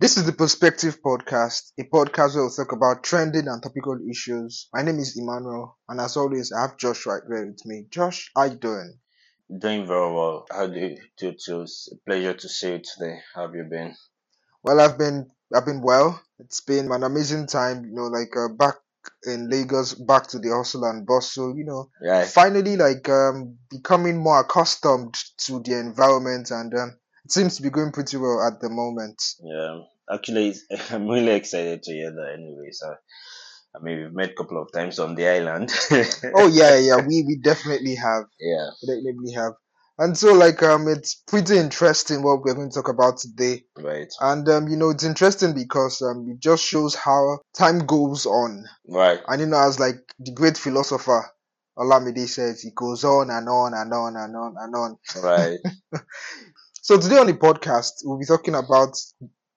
This is the Perspective Podcast, a podcast where we'll talk about trending and topical issues. My name is Emmanuel, and as always, I have Josh right there with me. Josh, how you doing? Doing very well. How do you do too? It's a pleasure to see you today. How have you been? Well, I've been I've been well. It's been an amazing time, you know, like uh, back in Lagos, back to the hustle and bustle, you know, Yeah, finally like um becoming more accustomed to the environment, and um, it seems to be going pretty well at the moment. yeah. Actually, I'm really excited to hear that. Anyway, so I mean, we've met a couple of times on the island. Oh yeah, yeah, we we definitely have. yeah, We definitely have. And so like um it's pretty interesting what we're going to talk about today. right, And um, you know, it's interesting because um it just shows how time goes on. right, And you know, as like the great philosopher Olamide says, it goes on and on and on and on and on. right. So today on the podcast, we'll be talking about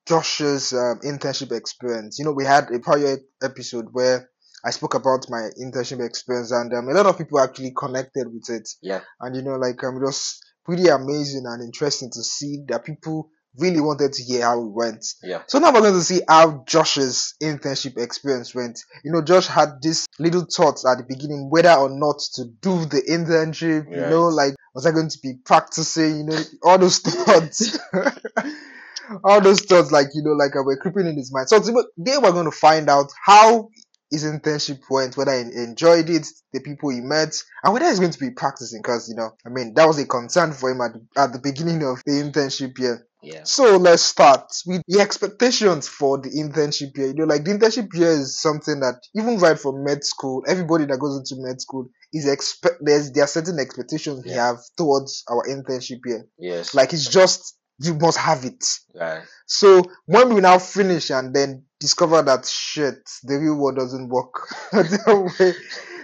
Josh's um, internship experience. You know, we had a prior episode where I spoke about my internship experience, and um, a lot of people actually connected with it. Yeah, And you know, like um, it was pretty amazing and interesting to see that people really wanted to hear how it went. yeah, So now we're going to see how Josh's internship experience went. You know, Josh had this little thoughts at the beginning whether or not to do the internship. yeah. You know, like was I going to be practicing? You know, all those thoughts. all those thoughts, like you know, like uh, were creeping in his mind. So today we're going to find out how his internship went, whether he enjoyed it, the people he met, and whether he's going to be practicing. Because you know, I mean, that was a concern for him at the, at the beginning of the internship year. yeah, So let's start with the expectations for the internship year. You know, like the internship year is something that even right from med school, everybody that goes into med school is expect there's there are certain expectations we have towards our internship year. yes, Like it's just you must have it. right, So when we now finish and then discover that shit, the real world doesn't work the way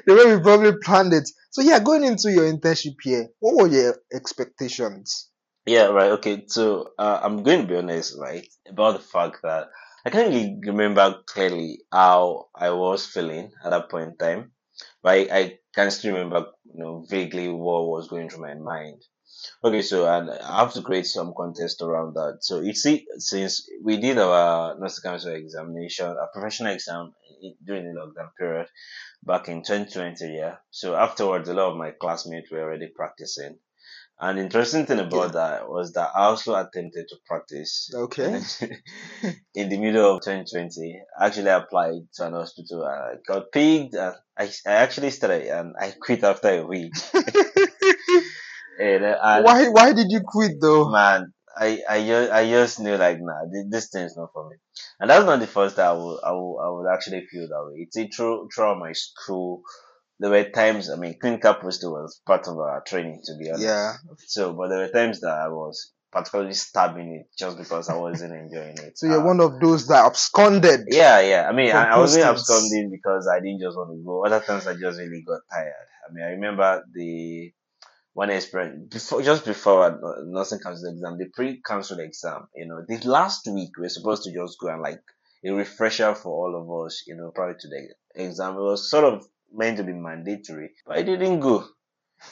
the way we probably planned it. So yeah, going into your internship here, what were your expectations? yeah, right. Okay, so uh, I'm going to be honest, right, about the fact that I can't really remember clearly how I was feeling at that point in time, but I, I can still remember, you know, vaguely what was going through my mind. Okay, so and I have to create some context around that. So you see, since we did our North Council examination, a professional exam i- during the lockdown period back in 2020, yeah. So afterwards, a lot of my classmates were already practicing. And interesting thing about that was that I also attempted to practice Okay. in the middle of 2020. I actually applied to an hospital. I got picked. And I, I actually started and I quit after a week. and, uh, and Why why did you quit though? man, I, I just, I just knew like, nah, this, thing's not for me. And that's not the first time I would, I would, I would actually feel that way. It's a through, throughout my school. There were times, I mean, clinical posting was part of our training, to be honest. Yeah. So, but there were times that I was particularly stabbing it just because I wasn't enjoying it. So you're Uh, one of those that absconded. yeah, yeah. I mean, I, I wasn't absconding because I didn't just want to go. Other times I just really got tired. I mean, I remember the one experience before, just before our nursing council exam, the pre-council exam. You know, the last week we are supposed to just go and like a refresher for all of us. You know, prior to the exam, it was sort of meant to be mandatory, but I didn't go.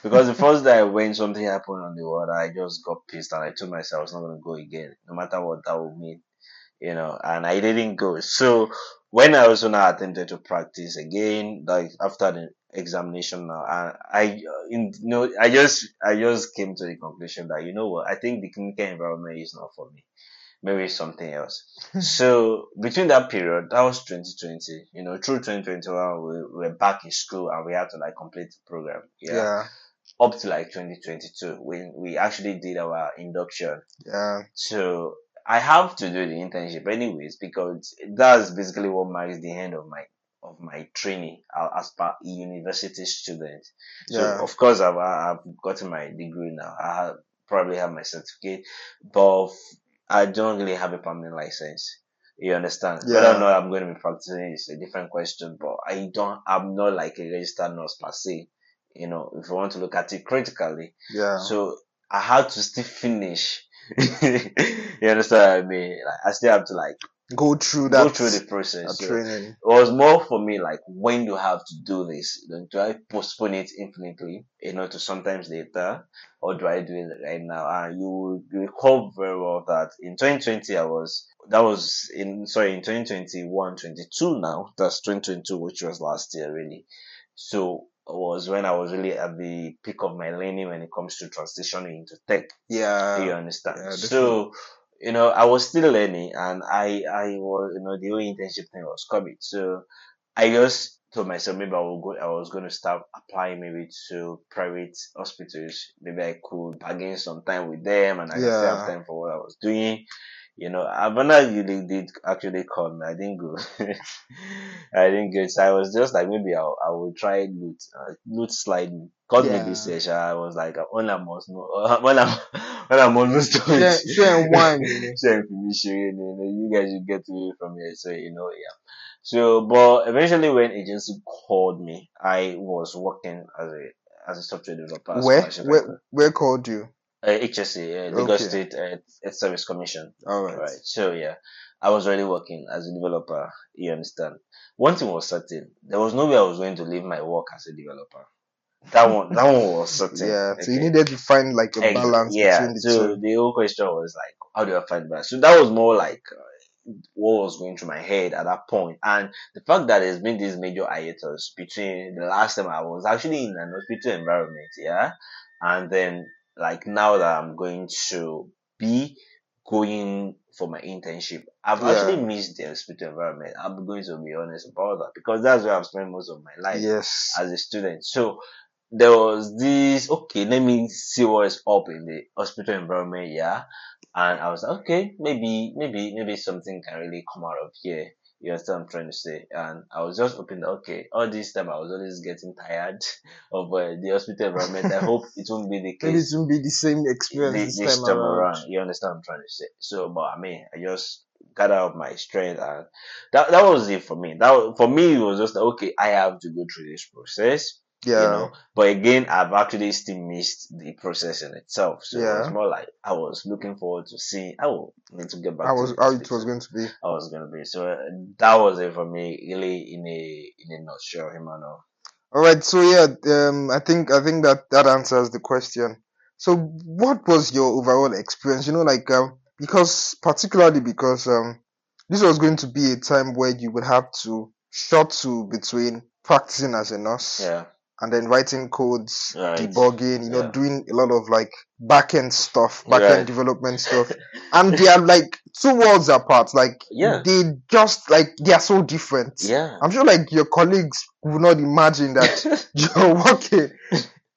Because the first day I went, something happened on the water. I just got pissed and I told myself I was not going to go again, no matter what that would mean you know, and I didn't go. So when I also now attempted to practice again, like after the examination now, I, I, in, you know, I just, I just came to the conclusion that, you know what, I think the clinical environment is not for me. Maybe something else. Hmm. so between that period, that was 2020, you know, through 2021, we, we were back in school and we had to like complete the program. Yeah. Up to like 2022, when we actually did our induction Yeah. so I have to do the internship anyways because that's basically what marks the end of my of my training uh, as a university student. So Yeah. of course I've I've gotten my degree now. I have, probably have my certificate, but I don't really have a permanent license. You understand? Whether Yeah. or not I'm going to be practicing is a different question, but I don't, I'm not like a registered nurse per se. You know, if you want to look at it critically. Yeah. So I had to still finish. you understand what I mean? Like, I still have to like go through that go through the process. So, training. it was more for me like when do I have to do this? Do I postpone it infinitely, you know, to sometimes later, or do I do it right now? And you will you recall very well that in 2020 I was that was in sorry in 2021 22 now that's 2022 which was last year really. So was when I was really at the peak of my learning when it comes to transitioning into tech. Yeah. Do you understand? yeah, so, you know, I was still learning and I, I was, you know, the whole internship thing was coming. So I just told myself maybe I will go, I was going to start applying maybe to private hospitals. Maybe I could bargain some time with them and I can still have time for what I was doing. You know, Havana really did actually call me. I didn't go. I didn't go. So I was just like, maybe I'll, I will try loot, uh, loot slide me. Called me this session. I was like, when I'm almost, when I'm, when I'm almost done. Share, share and wine, you know. share you know, you guys should get away from here. So, you know, yeah. So, but eventually when agency called me, I was working as a, as a software developer. Where, where, where called you? Uh, HSA, uh, Lagos Okay. State uh, Service Commission. All right. Right. So yeah, I was already working as a developer. You understand? One thing was certain: there was no way I was going to leave my work as a developer. That one, that one was certain. Yeah. So you needed to find like a balance yeah. between the So two. the whole question was like, how do I find balance? So that was more like uh, what was going through my head at that point, and the fact that there's been this major hiatus between the last time I was actually in an hospital environment, yeah, and then like now that I'm going to be going for my internship, I've Yeah. actually missed the hospital environment. I'm going to be honest about that because that's where I've spent most of my life Yes. as a student. So there was this, okay, let me see what is up in the hospital environment, yeah. And I was like, okay, maybe, maybe, maybe something can really come out of here. You understand what I'm trying to say? And I was just hoping that, okay, all this time I was always getting tired of uh, the hospital environment. I hope it won't be the Maybe it won't be the same experience thi- this, time, around. You understand what I'm trying to say? So, but I mean, I just gather up my strength and that, that was it for me. That for me, it was just okay, I have to go through this process Yeah. you know. But again, I've actually still missed the process in itself. So Yeah. more like I was looking forward to seeing how I need to get back to was how it was going to be. I was gonna be. So uh, that was it for me, really in a in a nutshell, Emmanuel. All right. So yeah, um, I think I think that that answers the question. So what was your overall experience? You know, like um, because particularly because um, this was going to be a time where you would have to shuttle between practicing as a nurse Yeah. And then writing codes, Right. debugging, you know, Yeah. doing a lot of like back end stuff, back end Right. development stuff. and they are like two worlds apart. Like Yeah. they just like they are so different. Yeah. I'm sure like your colleagues would not imagine that you're working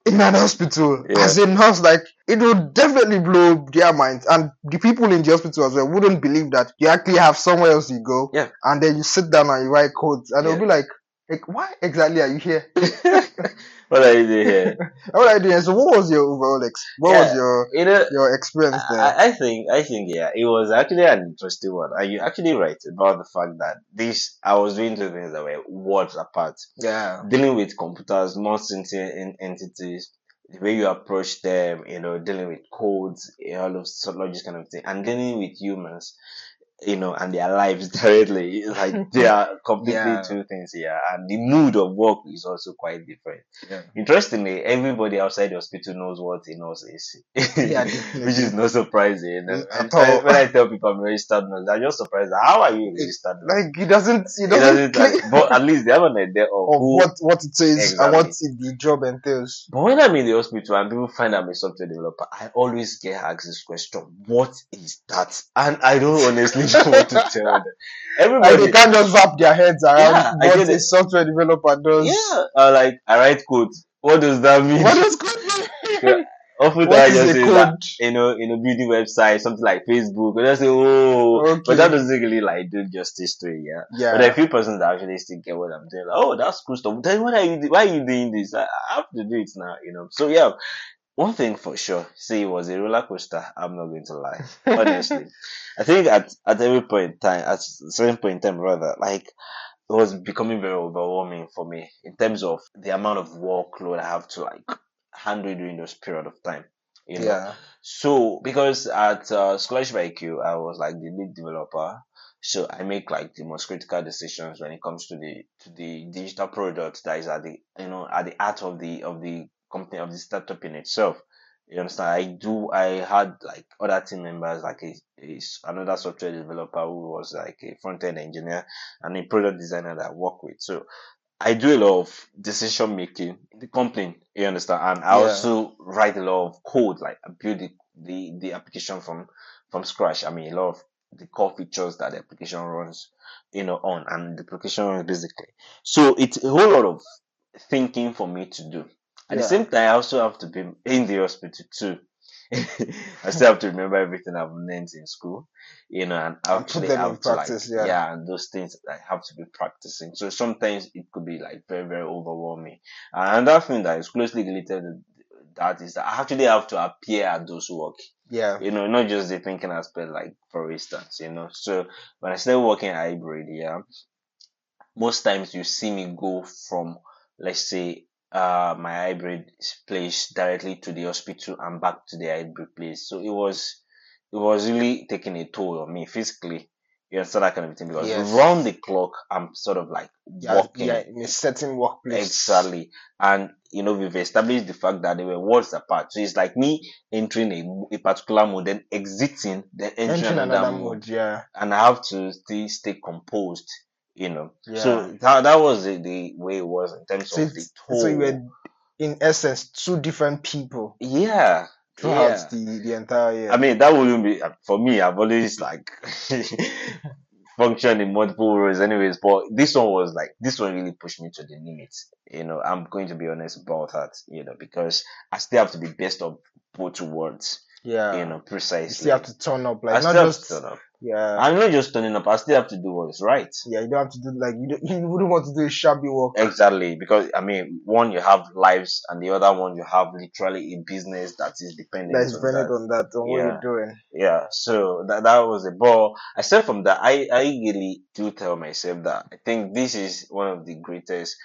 in an hospital Yeah. as a nurse. Like it would definitely blow their minds, and the people in the hospital as well wouldn't believe that you actually have somewhere else you go, Yeah. and then you sit down and you write codes, and Yeah. they'll be like, like, why exactly are you here? what are you doing here? What are you doing? So, what was your overall ex? What was your You know, your experience there? I, I think I think yeah, it was actually an interesting one. And you actually right about the fact that this I was doing two things that were worlds apart. yeah, Dealing with computers, non-sentient entities, the way you approach them, you know, dealing with codes, all of such kind of thing, and dealing with humans, you know, and their lives directly. Like they are completely Yeah. two things here, and the mood of work is also quite different. yeah, Interestingly, everybody outside the hospital knows what a nurse is, Yeah, which is not surprising. At all. I- when I tell people I'm a registered nurse, they're just surprised. How are you a registered nurse? like it doesn't it It doesn't, doesn't, like, but at least they have an idea of, of who. what what it is and what the job entails. But when I'm in the hospital and people find I'm a software developer, I always get asked this question: What is that? And I don't honestly know what to tell them. Like Everybody, they can't just wrap their heads around Yeah, I what a it. software developer does. yeah, uh, like I write code. What does that mean? What is code? Yeah. Often what I just say that, you know, in a building website, something like Facebook, and I say, oh, Okay. but that doesn't really like do justice to it, yeah. Yeah. But there are a few persons that actually still get what I'm doing. Like, oh, that's cool stuff. Then what are you, why are you doing this? I, I have to do it now, you know. So yeah, one thing for sure, see, it was a roller coaster. I'm not going to lie, honestly. I think at at every point in time, at certain point in time, rather, like it was becoming very overwhelming for me in terms of the amount of workload I have to like handle during those period of time. You know, Yeah. so because at uh, Scholarship IQ, I was like the lead developer, so I make like the most critical decisions when it comes to the to the digital product that is at the you know at the heart of the of the company of the startup in itself. You understand? I do. I had like other team members, like a, a another software developer who was like a front end engineer and a product designer that I work with. So I do a lot of decision making in the company. You understand? And I Yeah. also write a lot of code, like I build the, the, the application from, from scratch. I mean, a lot of the core features that the application runs, you know, on and the application runs basically. So it's a whole lot of thinking for me to do. At the same time, I also have to be in the hospital too. I still have to remember everything I've learned in school, you know, and And actually in have to like, yeah. yeah, and those things I have to be practicing. So sometimes it could be like very, very overwhelming. And another thing that is closely related to that is that I actually have to appear at those work Yeah. you know, not just the thinking aspect, like for instance, you know. So when I started working hybrid, yeah, most times you see me go from, let's say, uh, my hybrid place directly to the hospital and back to the hybrid place. So it was, it was really taking a toll on me physically. You understand that kind of thing because Yes. round the clock, I'm sort of like Yeah, walking. yeah, in a certain workplace. Exactly. And, you know, we've established the fact that they were worlds apart. So it's like me entering a, a particular mode, then exiting, then entering, Entering another, another mode. mode, yeah. And I have to stay, stay composed, you know. Yeah. So that, that was the, the way it was in terms So, of the toll. so you were, in essence, two different people yeah. throughout yeah. the, the entire year. I mean, that wouldn't be, for me, I've always like functioned in multiple roles anyways, but this one was like, this one really pushed me to the limit. You know, I'm going to be honest about that, you know, because I still have to be best of both worlds, yeah. you know, precisely. you still have to turn up, I like, still not have just, to turn up. Yeah. I'm not just turning up, I still have to do what is right. yeah, you don't have to do, like, you, don't, you wouldn't want to do a shabby work. Exactly, because I mean, one you have lives, and the other one you have literally a business that is dependent That is on dependent that. on that, on what Yeah. you're doing. Yeah, so that that was a ball. Aside from that, I I really do tell myself that I think this is one of the greatest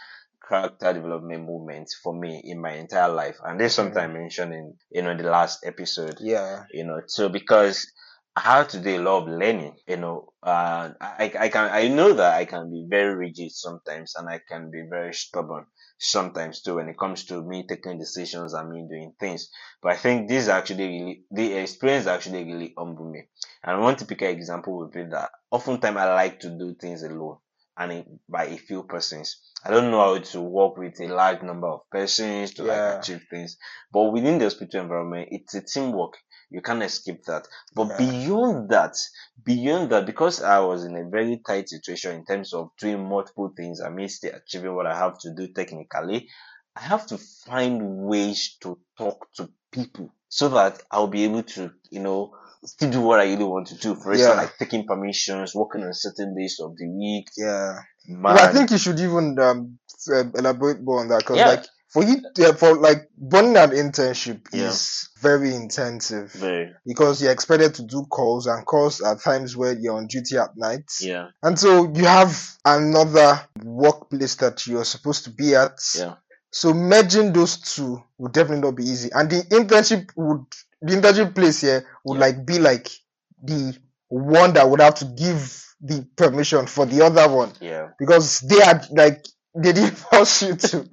character development movements for me in my entire life, and this mm-hmm. something I mentioned in you know the last episode. Yeah. You know, so because I have to do a lot of learning, you know, uh, I I can I know that I can be very rigid sometimes, and I can be very stubborn sometimes too when it comes to me taking decisions and me doing things. But I think this actually really, the experience actually really humbled me. And one an example would be that oftentimes I like to do things alone and it, by a few persons. I don't know how to work with a large number of persons to Yeah. like achieve things. But within the hospital environment, it's a teamwork. You can't escape that. But Yeah. beyond that, beyond that, because I was in a very tight situation in terms of doing multiple things me still achieving what I have to do technically, I have to find ways to talk to people so that I'll be able to, you know, still do what I really want to do. For instance, Yeah. like taking permissions, working on certain days of the week. Yeah. Man, Well, I think you should even um, uh, elaborate more on that because, Yeah. like, for you, yeah, for like running an internship Yeah. is very intensive. Very, because you're expected to do calls and calls at times where you're on duty at night, yeah, and so you have another workplace that you're supposed to be at. yeah, So merging those two would definitely not be easy, and the internship would the internship place here would Yeah. like be like the one that would have to give the permission for the other one. Yeah, because they are like they didn't force you to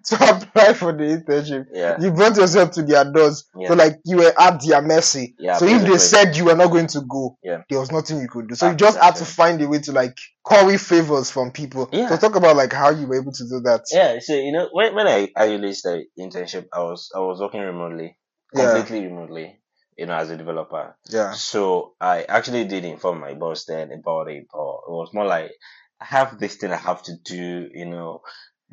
to apply for the internship. yeah, You brought yourself to their doors, Yeah. so like you were at their mercy. Yeah, so if they said you were not going to go, Yeah. there was nothing you could do. So you just had to find a way to like curry favors from people. Yeah. So talk about like how you were able to do that. yeah. So you know, when when I I released the internship, I was I was working remotely, Yeah. completely remotely, you know, as a developer. Yeah. So I actually did inform my boss then about it, but it was more like I have this thing I have to do, you know,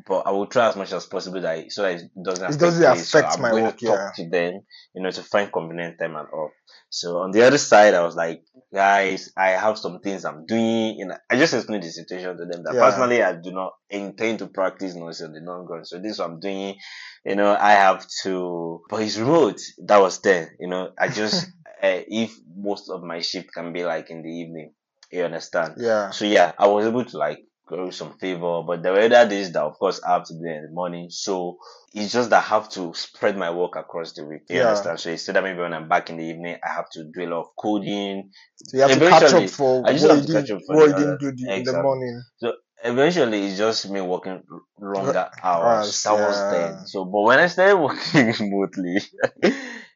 but I will try as much as possible that it- so that it doesn't It affect doesn't this. So affect I'm my going work, to talk yeah. to them, you know, to find convenient time and all. So on the other side, I was like, guys, I have some things I'm doing, you know, I just explained the situation to them that Yeah. personally I do not intend to practice noise in the long run. So this is what I'm doing, you know, I have to, but it's remote. That was there, you know, I just, uh, if most of my shift can be like in the evening, you understand? Yeah. So yeah, I was able to like grow some favor. But there were other days that, of course, I have to be in the morning. So it's just that I have to spread my work across the week. You Yeah. understand? So instead of maybe when I'm back in the evening, I have to do a lot of coding. So you have to catch Eventually, up for I just what have you to catch up for what you didn't do the- in the morning. So eventually, it's just me working longer hours. That was then. So, but when I started working remotely,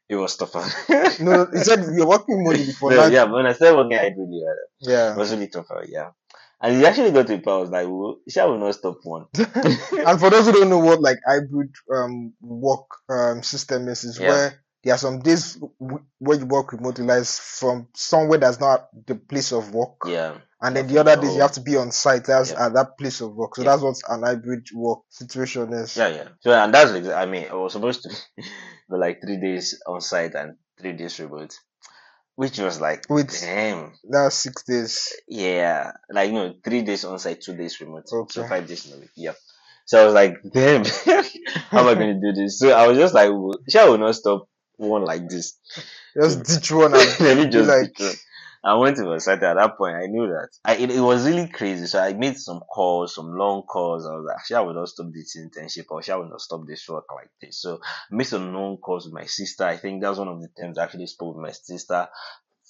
it was tougher. No, you said you're working remotely before No, yeah, but when I started working hybridly, uh, it Yeah. was really tougher. Yeah, and he actually got to a point. I was like, well, shall we not stop one? and for those who don't know what like hybrid um work um system is, is Yeah. where there are some days where you work remotely, like from somewhere that's not the place of work, Yeah, and then the other days you have to be on site. That's Yeah. at that place of work. So Yeah. that's what an hybrid work situation is. yeah, yeah. So, and that's I mean, I was supposed to be like three days on site and three days remote, which was like, With damn. that's six days. Yeah, like no, three days on site, two days remote, so five days in a week. Yeah. So I was like, damn, how am I going to do this? So I was just like, shall we not stop one like this? Just ditch one and Let me just like. I went to site at that point. I knew that I, it, it was really crazy. So I made some calls, some long calls. I was like, shall we not stop this internship or shall we not stop this work like this? So I made some long calls with my sister. I think that was one of the times I actually spoke with my sister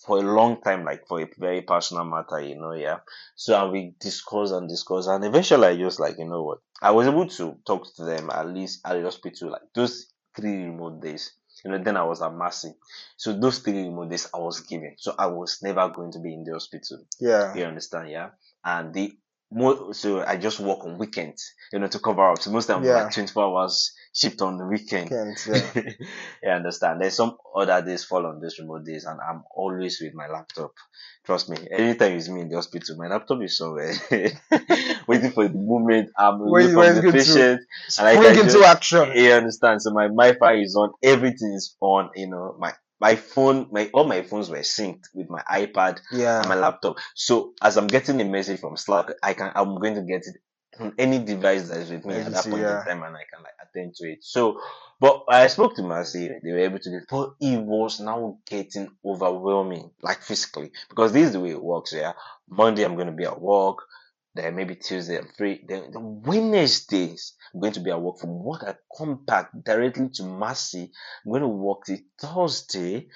for a long time, like for a very personal matter, you know, yeah. So and we discussed and discussed, and eventually I just like, you know what, I was able to talk to them at least at the hospital, like those three remote days. You know, then I was at Massey. So those three remote days I was given. So I was never going to be in the hospital. yeah, You understand, yeah? And the more so I just work on weekends, you know, to cover up. So most of them Yeah. like twenty four hours shift on the weekend. can't, yeah. yeah, I understand. There's some other days fall on those remote days, and I'm always with my laptop. Trust me. Anytime it's me in the hospital, my laptop is somewhere, waiting for the moment I'm waiting away you- when from the it's going to- patient. And I can into just- action. You understand? So my Wi-Fi is on. Everything is on. You know, my my phone, my all my phones were synced with my iPad Yeah, and my laptop. So as I'm getting a message from Slack, I can I'm going to get it on any device that is with me at that point yeah. in time, and I can like attend to it. So, but I spoke to Massey, they were able to do, it, but it was now getting overwhelming, like physically, because this is the way it works. Yeah, Monday I'm going to be at work. Then maybe Tuesday I'm free. Then the Wednesdays I'm going to be at work. From work I come back directly to Massey. I'm going to work till Thursday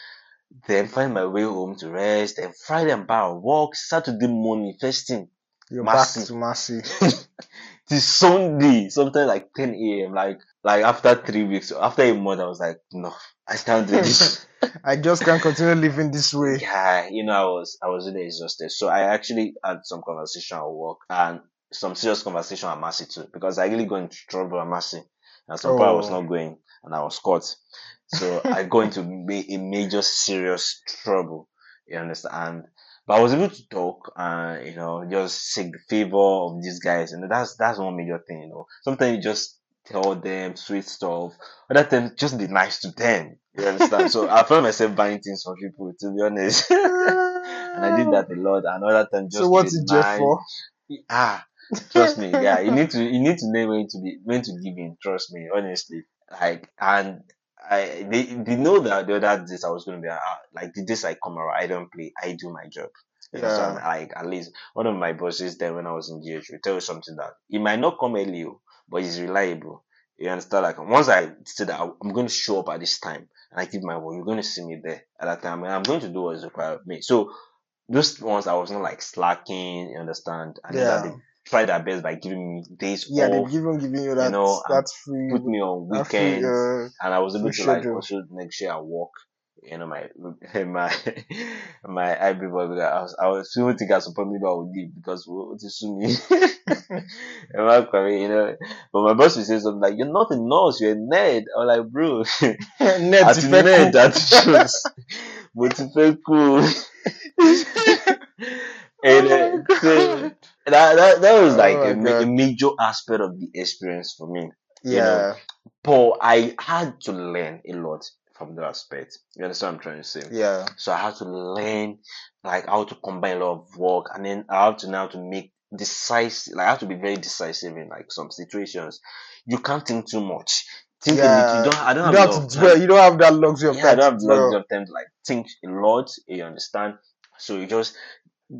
then find my way home to rest. Then Friday I'm back at work. Saturday morning, first thing, you're Massey. back to Massey. till Sunday, sometimes like 10 a.m. Like, like after three weeks, after a month, I was like, no, I can't do this. I just can't continue living this way. yeah, you know, I was, I was really exhausted. So I actually had some conversation at work and some serious conversation at Massey too, because I really got into trouble at Massey. And some point I was Oh. not going and I was caught. So I go into a major serious trouble. You understand? And, but I was able to talk and, you know, just seek the favor of these guys. And that's, that's one major thing, you know. Sometimes you just tell them sweet stuff. Other times just be nice to them. You understand? so I found myself buying things from people, to be honest. and I did that a lot. And other times just so what's it just for? Ah, trust me, yeah. You need to you need to know when to be when to give in. Trust me, honestly. Like and I they they know that the other days I was gonna be uh, like the days I come around, I don't play, I do my job. You know, so I'm Yeah. like at least one of my bosses then when I was in GH will tell you something that he might not come early, oh, but he's reliable. You understand? Like once I say that I'm going to show up at this time and I give my word, you're going to see me there at that time, and I'm going to do what is required of me. So those ones I was not like slacking. You understand? And Yeah. they tried their best by giving me days Yeah, off, they've even giving you that you know, and that free put me on that free, weekends, uh, and I was able to like schedule. also make sure I work. You know my my my IB boy because I was I was people think I support me but I would leave because what sue me. Am I correct? You know, but my boss would say something like, "You're not a nurse, you're a nerd." I'm like, "Bro, ti fẹ́ nerd kú. àti shoes mo ti fẹ́ and uh, so that, that that was Oh like my a, a major aspect of the experience for me. you Yeah, But I had to learn a lot from that aspect. You understand what I'm trying to say? yeah, So I had to learn like how to combine a lot of work and then I have to now to make decisive like I have to be very decisive in like some situations. You can't think too much. Think Yeah. little. You don't I don't you have, don't have of dwell. time. You don't have that luxury of Yeah, I time don't to have dwell. lots of time to like think a lot, you understand? So you just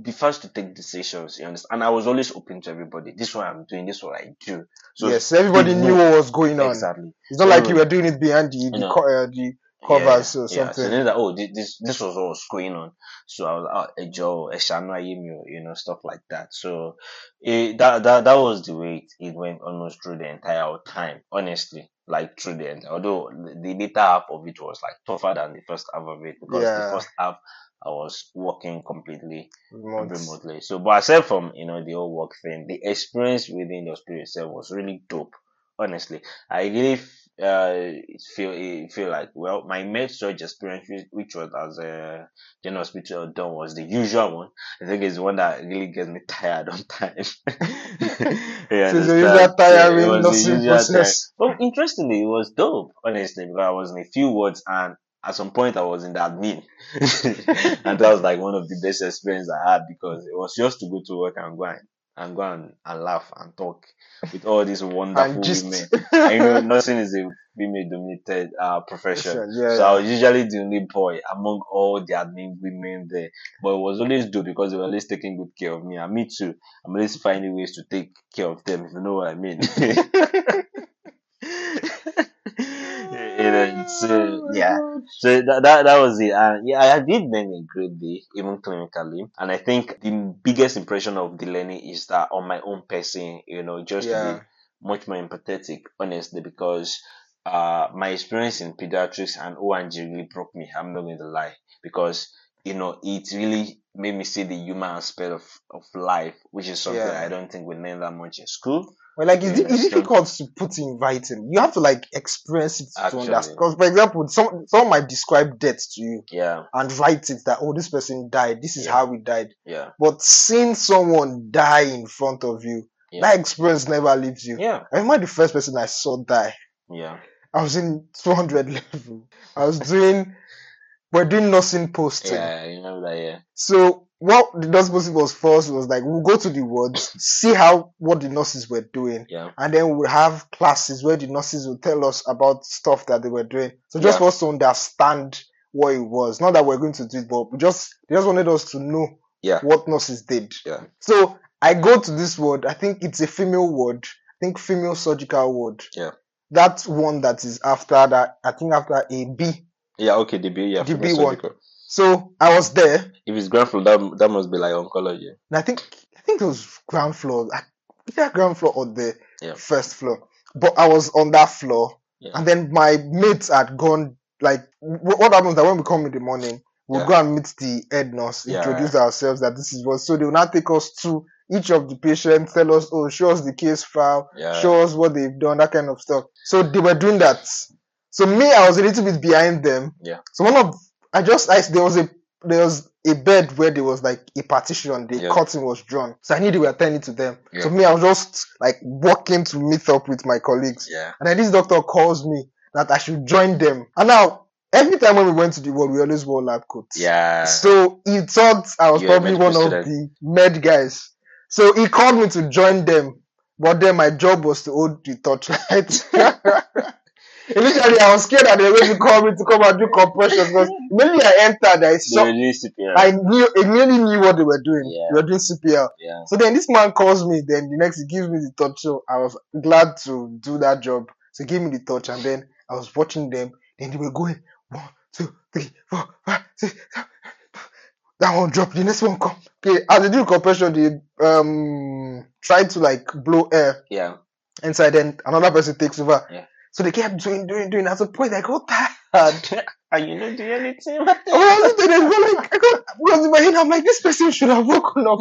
be first to take decisions. You understand? And I was always open to everybody. This is what I'm doing. This is what I do. So yes, everybody knew what was going on. exactly. It's not like you were doing it behind the the, No. co- uh, the covers or Yeah, so something. then that oh this, this was what was going on. So I was out a Joe, a you know, stuff like that. So it, that that that was the way it, it went almost through the entire time, honestly. Like through the end. Although the, the later half of it was like tougher than the first half of it because Yeah. the first half I was working completely Remote. remotely. So, but aside from you know the whole work thing, the experience within the industry itself was really dope. Honestly, I really uh feel eh, feel like well, my med surg experience, which, was as a general hospital done, was the usual one. I think it's one that really gets me tired on time. yeah, So a usual tiring. But interestingly, it was dope. Honestly, because I was in a few words and. At some point, I was in the admin, and that was like one of the best experience I had because it was just to go to work and go and, and go and, and laugh and talk with all these wonderful just women. And, you know, nursing is a female dominated uh, profession. yeah, So I was usually the only boy among all the admin women there. But it was always dope because they were always taking good care of me. And me too. I'm always finding ways to take care of them, if you know what I mean. you know, so, yeah. So that, that that was it. And yeah, I did learn a great deal, even clinically. And I think the biggest impression of the learning is that on my own person, you know, just to Yeah. be much more empathetic, honestly, because uh my experience in pediatrics and O&G really broke me. I'm not going to lie. Because you know, it really made me see the human aspect of, of life, which is something Yeah. I don't think we learn that much in school. Well, like it's, Yeah, it's difficult to put in writing. You have to like experience it to understand. Because, for example, some someone might describe death to you Yeah, and write it that oh, this person died. This is Yeah. how he died. yeah, But seeing someone die in front of you, Yeah. that experience never leaves you. yeah, I remember the first person I saw die. yeah, I was in 200 level. I was doing, we're doing nursing posting. yeah. You know that, yeah, So what the nurse posting was first was like, we'll go to the wards, see how, what the nurses were doing. yeah, And then we'll have classes where the nurses will tell us about stuff that they were doing. So just Yeah. for us to understand what it was. Not that we're going to do it, but we just, they just wanted us to know yeah, what nurses did. yeah. So I go to this ward. I think it's a female ward. I think female surgical ward. Yeah. That's one that is after that. I think after a B. Yeah, okay, the B, yeah, The B one. surgical. So I was there, If it's ground floor, that that must be like oncology. and I think I think it was ground floor. I- Either ground floor or the Yeah. first floor. But I was on that floor, Yeah. and then my mates had gone. Like what happens that when we come in the morning, we'll Yeah. go and meet the head nurse, introduce ourselves that this is what. So they will now take us to each of the patients, tell us, oh, show us the case file, Yeah. show us what they've done, that kind of stuff. So they were doing that. So me, I was a little bit behind them. Yeah. So one of I just I there was a there was a bed where there was like a partition, the Yeah. curtain was drawn. So I knew they were attending to them. Yeah. So me, I was just like walking to meet up with my colleagues. Yeah. And then this doctor calls me that I should join them. And now every time when we went to the ward, we always wore lab coats. Yeah. So he thought I was You're probably one of the med guys. So he called me to join them. But then my job was to hold the torchlight. Initially, I was scared that they were going to call me to come and do compression because immediately I entered, I saw. I knew, immediately knew what they were doing. Yeah. They were doing CPR. yeah. So then this man calls me, then the next he gives me the touch. So I was glad to do that job. So he gave me the touch, and then I was watching them. Then they were going one, two, three, four, five, six, seven. That one drop, the next one come. Okay, as they do compression, they um try to like blow air Yeah. inside, then another person takes over. Yeah. So they kept doing, doing, doing. At a point, I got tired. Are you not doing anything? I was there, like, I got, because in my head, I'm like, this person should have woken up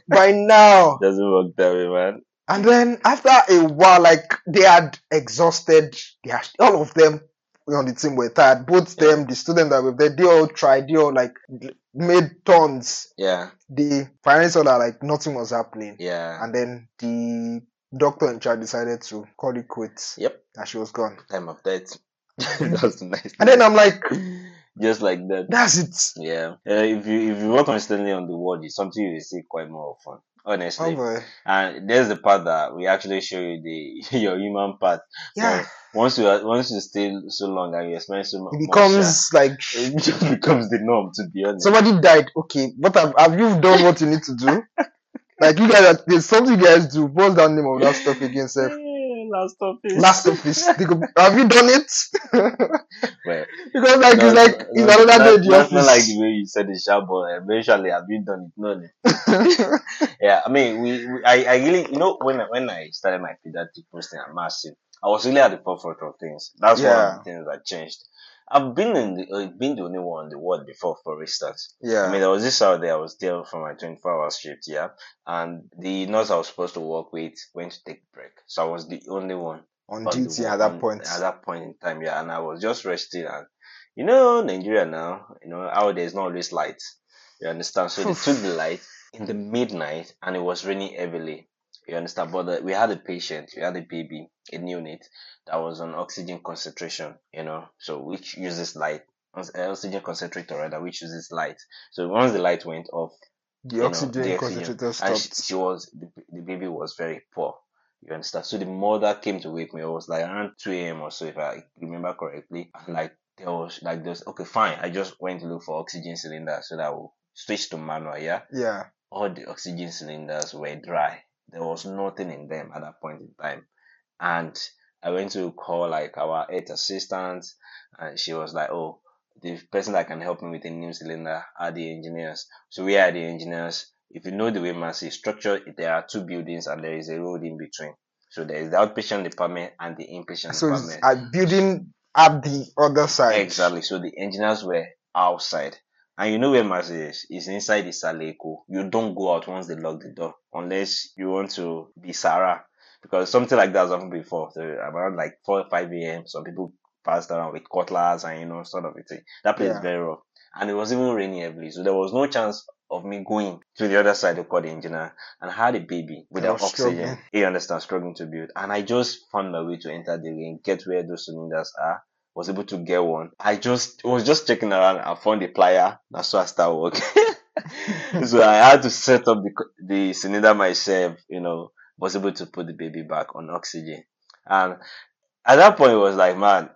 by now. Doesn't work that way, man. And then after a while, like they had exhausted, they had, all of them on the team were tired. Both them, the students that were there, they all tried, they all like made tons. Yeah. The finally saw that like nothing was happening. Yeah. And then the doctor in charge decided to call it quits. Yep. And she was gone. Time of death. That's nice. And then I'm like, just like that. that's it. Yeah. Uh, if you if you work constantly on the ward, it's something you see quite more often. honestly. Oh boy. And there's the part that we actually show you the your human part. Yeah. Once you are- once you stay so long and you experience so much, It becomes like it just becomes the norm. To be honest, somebody died. Okay, but have, have you done what you need to do? Like you guys, are- there's something you guys do. What's that name of that stuff again, sir? Last office. Last office. Have you done it? Well, because like it's not- like it's not- another day not- the not- not like the way you said it, sharp, but eventually have you done it? No, no. yeah, I mean, we, we I, I really, you know, when I, when I started my pediatric posting at Massey, I was really at the forefront of things. That's one of the things that changed. I've been in the, uh, been the only one in the world before, for instance. Yeah. I mean, there was this Saturday I was there for my 24 hour shift, yeah, and the nurse I was supposed to work with went to take a break, so I was the only one On duty at that point. At that point in time, yeah, and I was just resting, and you know, Nigeria now, you know, out there's not always light. You understand? So they took the light in the midnight, and it was raining heavily. You understand? But uh, we had a patient, we had a baby, a neonate that was on oxygen concentration. You know, so which uses light, uh, oxygen concentrator rather, which uses light. So once the light went off, The you know, oxygen the concentrator and she, stopped. she was the, the baby was very poor. You understand? So the mother came to wake me. It was like around two a.m. or so, if I remember correctly. And like there was like this. Okay, fine. I just went to look for oxygen cylinder so that I will switch to manual. Yeah, Yeah. all the oxygen cylinders were dry. There was nothing in them at that point in time. And I went to call like our health assistant, and she was like, "Oh, the person that can help me with the new cylinder are the engineers. So we are the engineers. If you know the way Massey is structured, there are two buildings and there is a road in between. So there is the outpatient department and the inpatient So department. a building at the other side. Exactly. So the engineers were outside. And you know where Massey is? It's inside the Isale Eko. You don't go out once they lock the door unless you want to be Sarah. Because something like that has happened before. So around like 4 or 5 a.m., some people passed around with cutlass and, you know, sort of a thing. That place Yeah. is very rough. And it was even raining heavily. So there was no chance of me going to the other side to call the engineer. And I had a baby without oxygen. struggling. You understand, struggling to build. And I just found my way to enter the ring, get where those cylinders are was able to get one. I just was just checking around. I found a plier. That's why I started working. so I had to set up the the cylinder myself. You know, was able to put the baby back on oxygen. And at that point, it was like, man,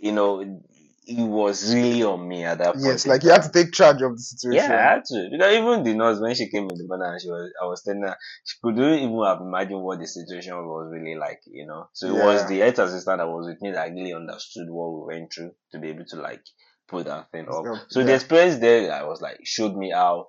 you know, it was really on me at that point. Yes, like you had to take charge of the situation. Yeah, I had to. Because even the nurse, when she came in the morning, and she was, I was telling her, she couldn't even have imagined what the situation was really like, you know. So it was the health assistant that was with me that really understood what we went through to be able to like put that thing up. So the experience there, I was like, showed me how,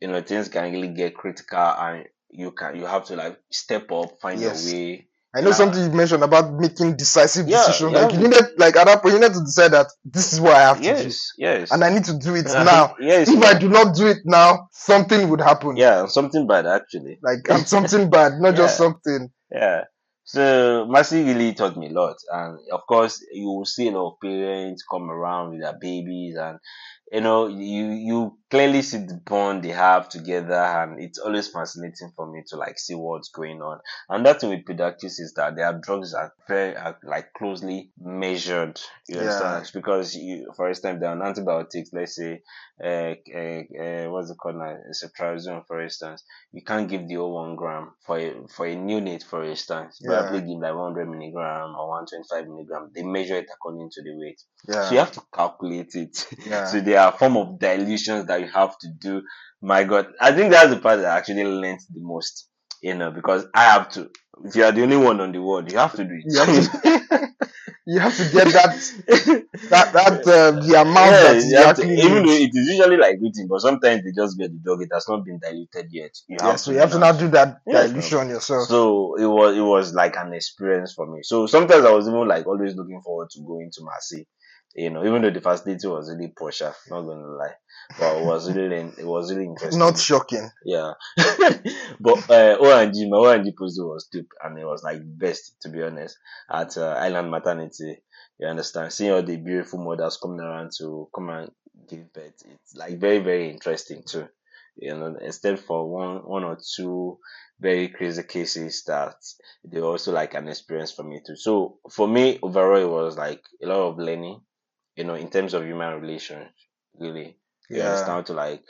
you know, things can really get critical and you can, you have to like step up, find Yes. your way. I know Yeah. something you mentioned about making decisive Yeah, decisions. Like you yeah. needed, like at that point, you need to decide that this is what I have to do, Yes, yes. and I need to do it now. yes. If I do not do it now, something would happen. yeah, something bad actually. Like and something bad, not just something. Yeah. So Massey really taught me a lot. And of course you will see a lot of parents come around with their babies and you know, you you clearly see the bond they have together and it's always fascinating for me to like see what's going on. And that thing with pediatrics is that their drugs are very are like closely measured. You Yeah. understand? Because you for instance they're on antibiotics, let's say uh, uh, uh what's it called now? Ceftriaxone for instance you can't give the whole one gram for a for a neonate, for instance. You Yeah. probably give like 100 milligram or 125 milligram. They measure it according to the weight, Yeah. so you have to calculate it. Yeah. so there are form of dilutions that you have to do. My God, I think that's the part that I actually learned the most. You know, because I have to. If you are the only one on the world, you have to do it. You have to, you have to get that that that uh, the amount Yeah, that you have to- even though it is usually like written, but sometimes they just get the drug. It has not been diluted yet. You Yeah, so you have to now do that Yes, dilution yourself. So it was it was like an experience for me. So sometimes I was even like always looking forward to going to Massey. You know, even though the facility was really posh, not gonna lie, but it was really it was really interesting. Not shocking. yeah, but uh, O&G, my O&G post was stupid, and it was like best to be honest at uh, Island Maternity. You understand? Seeing all the beautiful mothers coming around to come and give birth, it's like very very interesting too. You know, instead for one one or two very crazy cases that they were also like an experience for me too. So for me overall, it was like a lot of learning. You know, in terms of human relations, really you Yeah. understand how to like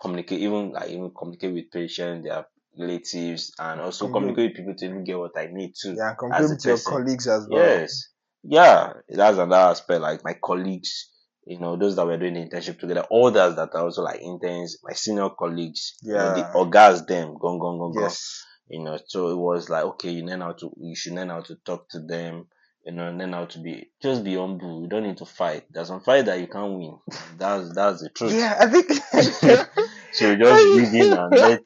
communicate even like even communicate with patients their relatives and also Communicate. communicate with people to even get what I need too. Yeah, and as compare a with your colleagues as well. Yes. Yeah, that's another aspect. Like my colleagues, you know, those that were doing the internship together, others that are also like interns, my senior colleagues, you know, the Yeah. orgas them, gone, gone, gone, gone. Yes. You know, so it was like, okay, you learn how to, you should learn how to talk to them, you know, learn how to be, just be humble. You don't need to fight. There's some fight that you can't win. That's, that's the truth. Yeah, I think. So you just dig in and let,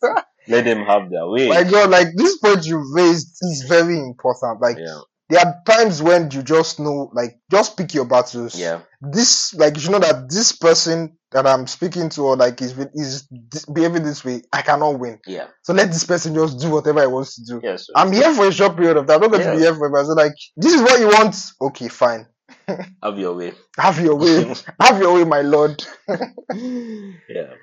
let them have their way. My God, like this point you raised is very important. Like yeah, there are times when you just know, like just pick your battles. yeah, This, like you know that this person that I'm speaking to or like is is behaving this way, I cannot win. yeah, So let this person just do whatever he wants to do. yeah. So I'm here for a short period of time. I'm not going to be here forever. So like, this is what you want. Okay, fine. have your way. Have your way. Have your way, my lord. yeah,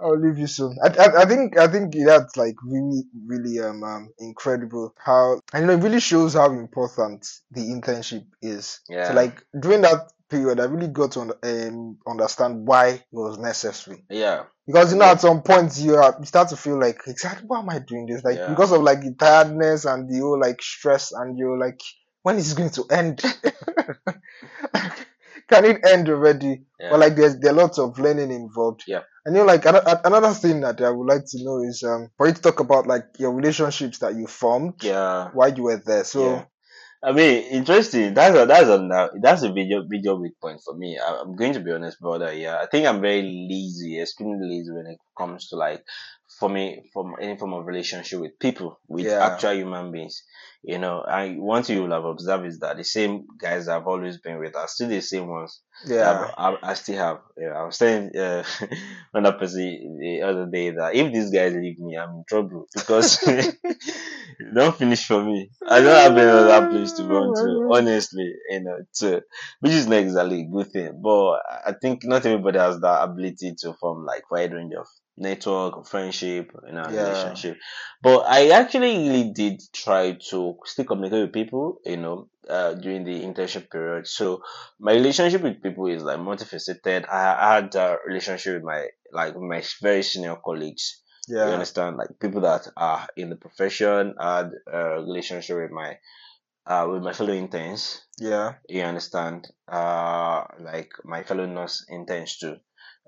I'll leave you soon. I, I, I think I think that's like really really um, um incredible how and you know it really shows how important the internship is. Yeah. So like during that period, I really got to um, understand why it was necessary. yeah, Because you know at some point you, are, you start to feel like exactly why am I doing this? Like Yeah. because of like the tiredness and the whole like stress and you're like when is it going to end? Can it end already? yeah. But like there's there are lots of learning involved. Yeah. And you know, like another thing that I would like to know is um for you to talk about like your relationships that you formed yeah. while you were there. So Yeah. I mean, interesting. That's a that's a that's a major major weak point for me. I'm going to be honest, brother. Yeah, I think I'm very lazy, extremely lazy when it comes to like for me from any form of relationship with people, with Yeah. actual human beings. You know, I one thing you will have observed is that the same guys I've always been with are still the same ones. yeah, I, I, I still have. Yeah, I was saying uh, another person the other day that if these guys leave me, I'm in trouble because don't finish for me. I don't have any other place to run to, honestly, you know, to, which is not exactly a good thing. But I think not everybody has that ability to form like wide range of network, friendship, you know, Yeah. relationship. But I actually really did try to still communicate with people, you know, uh, during the internship period. So my relationship with people is like multifaceted. I, I had a relationship with my like my very senior colleagues. Yeah. You understand, like people that are in the profession. I had a relationship with my uh with my fellow interns. yeah, You understand, uh, like my fellow nurse interns too,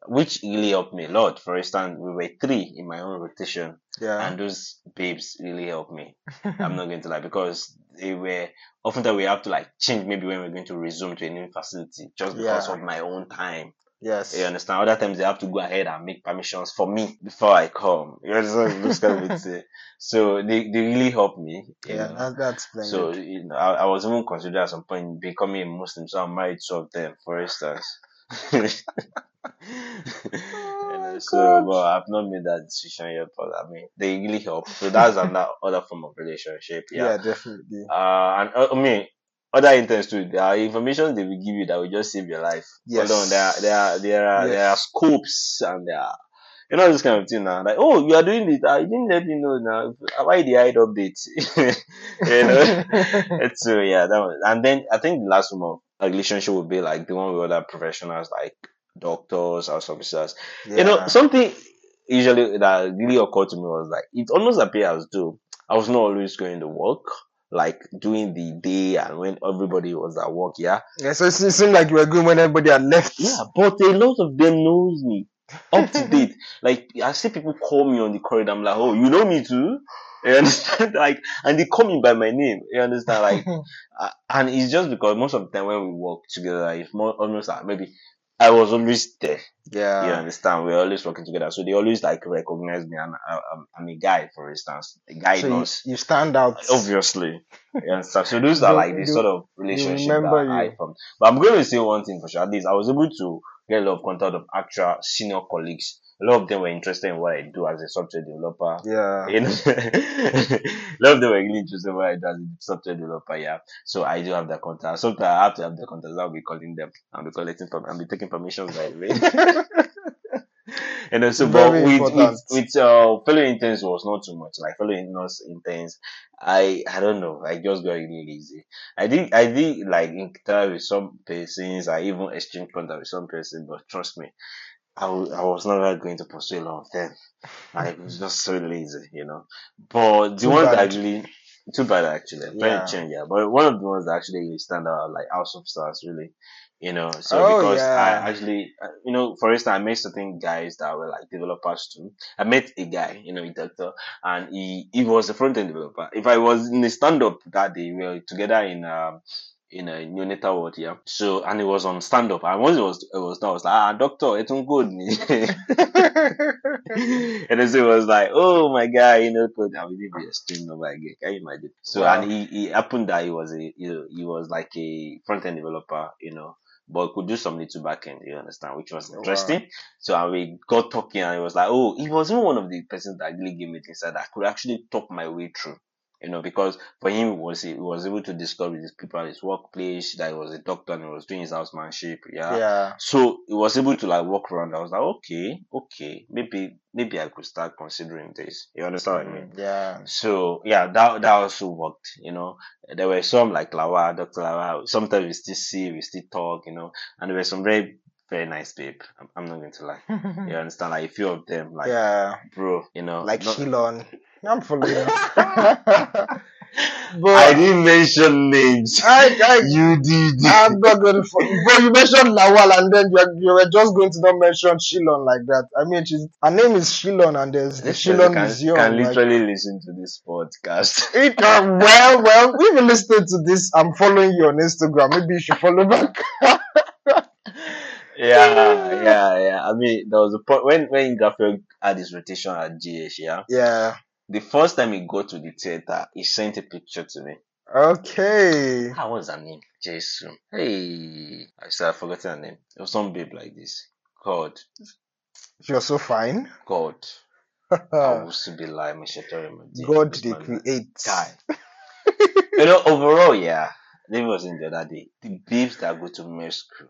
which really helped me a lot. For instance, we were three in my own rotation, yeah, and those babes really helped me. I'm not going to lie because they were often that we have to like change maybe when we're going to resume to a new facility just because Yeah. of my own time. yes, You understand? Other times they have to go ahead and make permissions for me before I come. You understand? Those kind of things. So they, they really helped me. yeah. That, that's splendid. So you know, I, I was even considered at some point becoming a Muslim, so I'm married two of them, for instance. You so, but I've not made that decision yet. But I mean, they really help. So that's another other form of relationship. yeah. Yeah. definitely. Uh, and uh, I mean, other interns too. There are information they will give you that will just save your life. Yes. Hold on, there are there are there are there are scopes and there are you know this kind of thing now. Like, oh, you are doing this. I didn't let you know now. Why the hide update? you know. It's so yeah, that was, and then I think the last one of a relationship would be like the one with other professionals like doctors, house officers. You know, something usually that really occurred to me was like it almost appeared as though I was not always going to work, like during the day and when everybody was at work. Yeah, yeah. So it seemed like you were good when everybody had left. yeah, but a lot of them knows me up to date. Like I see people call me on the corridor. I'm like, oh, you know me too. You understand? Like, and they call me by my name. You understand? Like, uh, and it's just because most of the time when we work together, it's more almost like maybe I was always there. yeah. you understand? We're always working together, so they always like recognize me. And I, I'm, I'm a guy, for instance, a guy So you, knows. you stand out. Obviously, and understand? So those are like the sort of relationship that I you. formed. But I'm going to say one thing for sure. At least I was able to get a lot of contact of actual senior colleagues. A lot of them were interested in what I do as a software developer. Yeah. You know, a lot of them were really interested in what I do as a software developer. Yeah, so I do have that contact. Sometimes I have to have the contact. I'll be calling them. I'll be collecting. perm- I'll be taking permissions by the way. and know, so but with with important. with uh, fellow interns was not too much. Like fellow nurse interns, I I don't know. I just got really lazy. I did I did like interact with some persons. I even exchanged contact with some persons, but trust me, I, w- I was never going to pursue a lot of them. I was just so lazy, you know. But the Too ones that bad. actually, too bad actually. I'm Yeah. change, yeah. But one of the ones that actually stand out, like house officers, really. You know, so Oh, because yeah. I actually, uh, you know, for instance, I met certain guys that were like developers too. I met a guy, you know, a doctor, and he he was a front end developer. If I was in the stand up that day, we were together in um in a neonatal ward, yeah. So and it was on stand up, and once it was it was done, I was like, ah, doctor, it's good. and then so it was like, oh my god, you know, could I will be a stream number again. Can you imagine? So Wow. and he, he happened that he was a you know, he was like a front end developer, you know, but could do some little back end, you understand, which was Wow. interesting. So and we got talking and it was like, oh, he was even one of the persons that really gave me things that I could actually talk my way through. You know, because for him it was he was able to discover these people at his workplace, that he was a doctor and he was doing his housemanship, yeah. yeah. So he was able to like walk around. I was like, okay, okay, maybe maybe I could start considering this. You understand what I mean? Mm, yeah. So yeah, that that also worked. You know, there were some like Lawal, Doctor Lawal. Sometimes we still see, we still talk. You know, and there were some very very nice babe. I'm, I'm not going to lie. You understand? Like a few of them, like yeah. bro, you know, Like not- Shilon. I'm following you. I didn't mention names. I, I, you did. I'm not going to. But you mentioned Lawal, and then you, you were just going to not mention Shilon like that. I mean, she's, her name is Shilon, and there's person Shilon can, Museum. can like- literally listen to this podcast. It, uh, well, well, if you listen to this, I'm following you on Instagram. Maybe you should follow back. yeah, yeah, yeah. I mean, there was a point when when Garfield had his rotation at GH. Yeah, yeah. The first time he go to the theater, he sent a picture to me. Okay. Ah, How was her name? Jason. Hey, I said I forgot her name. It was some babe like this. God, You're so fine. God. I will still be lying, my. God, they create. guy. you know, overall, yeah. David was in the other day. The babes that go to med school,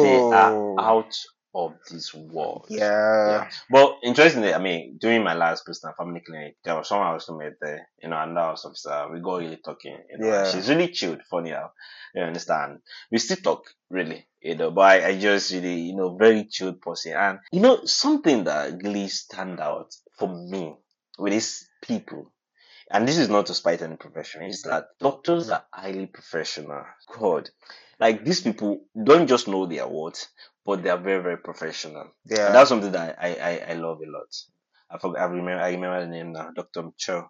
they are Oh. out of this world. Yeah. Yeah. But interestingly, I mean, during my last personal family clinic, there was someone I also met there, you know, and that was officer. Uh, we got really talking, you know. Yeah. She's really chilled, funny how, you understand. We still talk, really, you know, but I, I just really, you know, very chilled person. And, you know, something that really stand out for me with these people, and this is not to spite any profession, is that doctors mm. are highly professional. God. Like these people don't just know their words, but they are very, very professional. And Yeah. that's something that I, I, I love a lot. I forgot, I remember, I remember the name now, Dr. Cho.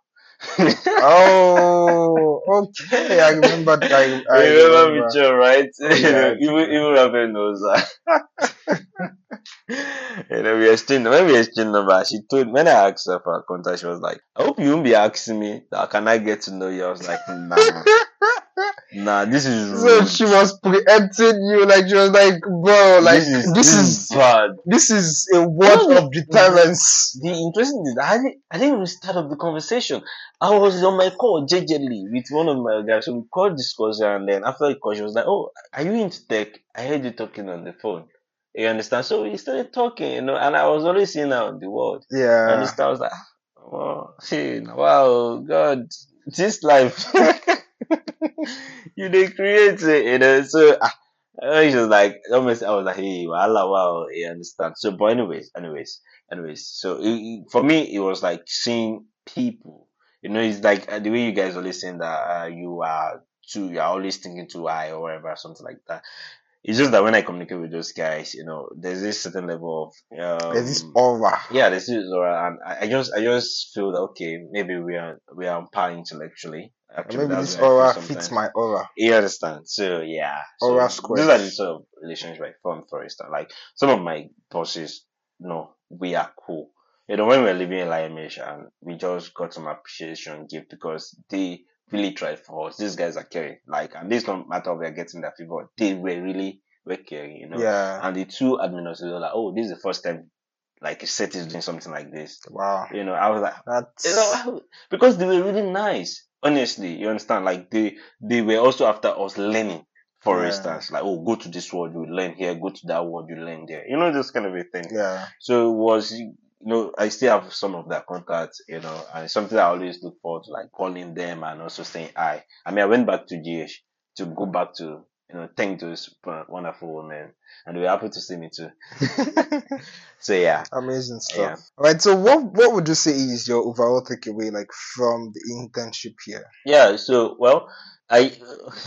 Oh, okay. I remember. I, I you remember remember. Micho, right? Oh, yeah, even even Raven knows that. you know, we exchanged when we exchanged number. She told when I asked her for her contact, she was like, "I hope you won't be asking me that. Can I get to know you?" I was like, "Nah, nah. This is So rude. she was preempting you, like she was like, bro, like this is this is bad." this is a word of deterrence. The interesting is I didn't, I didn't even start up the conversation. I was on my call JJly with one of my guys. So we called discussion and then after the call, she was like, Oh, are you into tech? I heard you talking on the phone. You understand? So we started talking, you know, and I was always seeing her on the world. And Yeah. this time I was like, "Ah, wow, wow, God, this life. you they create it, you know. So ah, uh, she was like, almost, I was like, hey, wow, wow, you understand. So, but anyways, anyways, anyways. So it, for me, it was like seeing people. You know, it's like uh, the way you guys always saying that uh, you are too, you're always thinking too high or whatever, something like that. It's just that when I communicate with those guys, you know, there's this certain level of um, There's this aura. yeah, there's this is Zora, and I, I just I just feel that okay, maybe we are we are on par intellectually. Actually, Maybe this aura fits my aura. You understand? So yeah, so Aura those squared. are the sort of relationships I form. For instance, like some of my bosses, no, we are cool. You know, when we were living in Liamish and we just got some appreciation gift because they really tried for us. These guys are caring. Like, and this don't matter if they're getting that favor. They were really were caring. You know, Yeah. and the two admins were like, "Oh, this is the first time like a set is doing something like this." Wow. You know, I was like, That's you know, because they were really nice. Honestly, you understand? Like they they were also after us learning. For Yeah. instance, like, oh, go to this word, you learn here. Go to that word, you learn there. You know, this kind of a thing. yeah. So it was, you know, I still have some of their contacts, you know, and it's something I always look forward to, like calling them and also saying hi. I mean, I went back to GH to go back to you know, thank those wonderful women, and they were happy to see me too. so yeah, Amazing stuff. Yeah. All right. So, what what would you say is your overall takeaway, like from the internship here? yeah. So well, I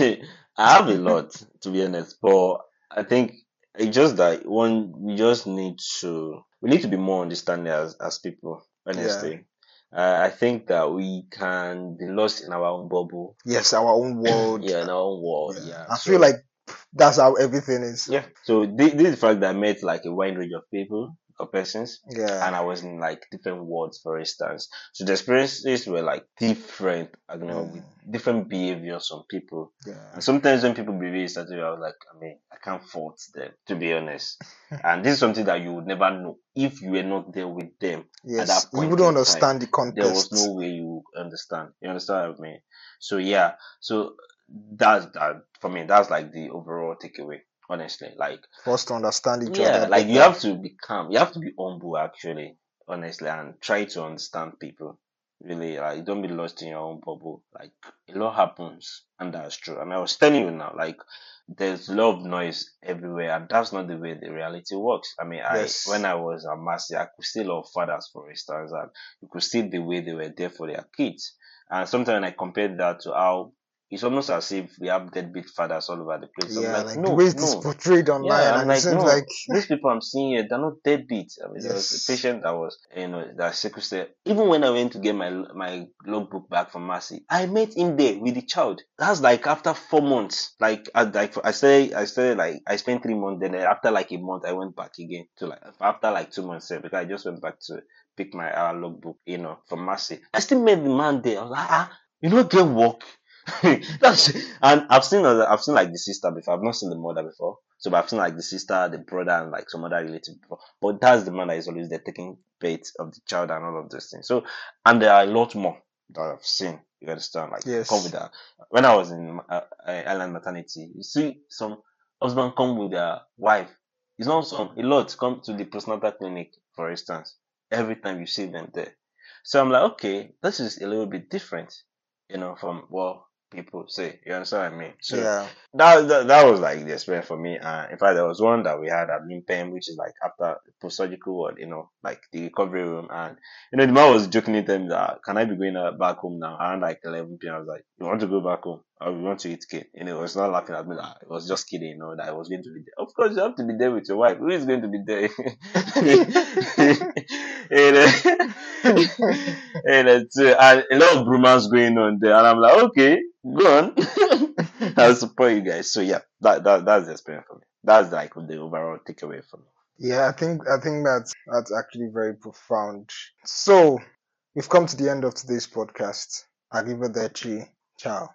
I have a lot to be honest, but I think it's just that one we just need to we need to be more understanding as as people. Honestly, uh, I think that we can be lost in our own bubble. Yes, our own world. Yeah, in our own world. Yeah. Yeah, I So- feel like that's how everything is. yeah. So this, this is the fact that I met like a wide range of people or persons. Yeah. and I was in like different wards, for instance. So the experiences were like different, you know, with different behaviors from people. Yeah. And sometimes when people behave certain way, I was like, I mean, I can't fault them, to be honest. and this is something that you would never know if you were not there with them. Yes. You wouldn't understand the context. There was no way you understand. You understand what I mean? So yeah, so that's that for me. That's like the overall takeaway. Honestly, like for us to understand each yeah, other. like you have to be calm. You have to be humble, actually, honestly, and try to understand people. Really, like don't be lost in your own bubble. Like a lot happens, and that's true. And I was telling you now, like there's a lot of noise everywhere, and that's not the way the reality works. I mean, Yes. I when I was at Massey, I could see a lot of fathers, for instance, and you could see the way they were there for their kids. And sometimes I compared that to how it's almost as if we have deadbeat fathers all over the place. I'm yeah, like, like no, the way it is no. portrayed online, Yeah, I'm and like, it seems no, like these people I'm seeing here, they're not deadbeat. I mean, there was a patient that was, you know, that sequestered. Even when I went to get my my logbook back from Massey, I met him there with the child. That's like after four months. Like, I, like I started, I started like I spent three months. Then after like a month, I went back again to like after like two months because I just went back to pick my uh, logbook, you know, from Massey. I still met the man there. I was like, ah, you don't get work. That's and I've seen other, I've seen like the sister before. I've not seen the mother before. So but I've seen like the sister, the brother, and like some other relative before. But that's the man that is always there taking bait of the child and all of those things. So and there are a lot more that I've seen. You understand? Like Yes. come with that. When I was in uh, uh, island maternity, you see some husband come with their wife. It's not some a lot come to the postnatal clinic, for instance. Every time you see them there. So I'm like, okay, this is a little bit different, you know, from what people say. You understand what I mean? So yeah, that, that that was like the experience for me. Uh, in fact, there was one that we had at Limpem, which is like after post surgical ward, you know, like the recovery room. And you know, the man was joking with them that can I be going uh, back home now around like 11 p.m. I was like, you want to go back home? Or we want to eat cake? You know, it was not laughing at me. That it was just kidding. You know, that I was going to be there. Of course, you have to be there with your wife. Who is going to be there? you know, and a lot of rumors going on there, and I'm like, okay, go on. I'll support you guys. So yeah, that, that that's the experience for me. That's like the overall takeaway for me. yeah. I think I think that's that's actually very profound. So we've come to the end of today's podcast. Arrivederci. Ciao.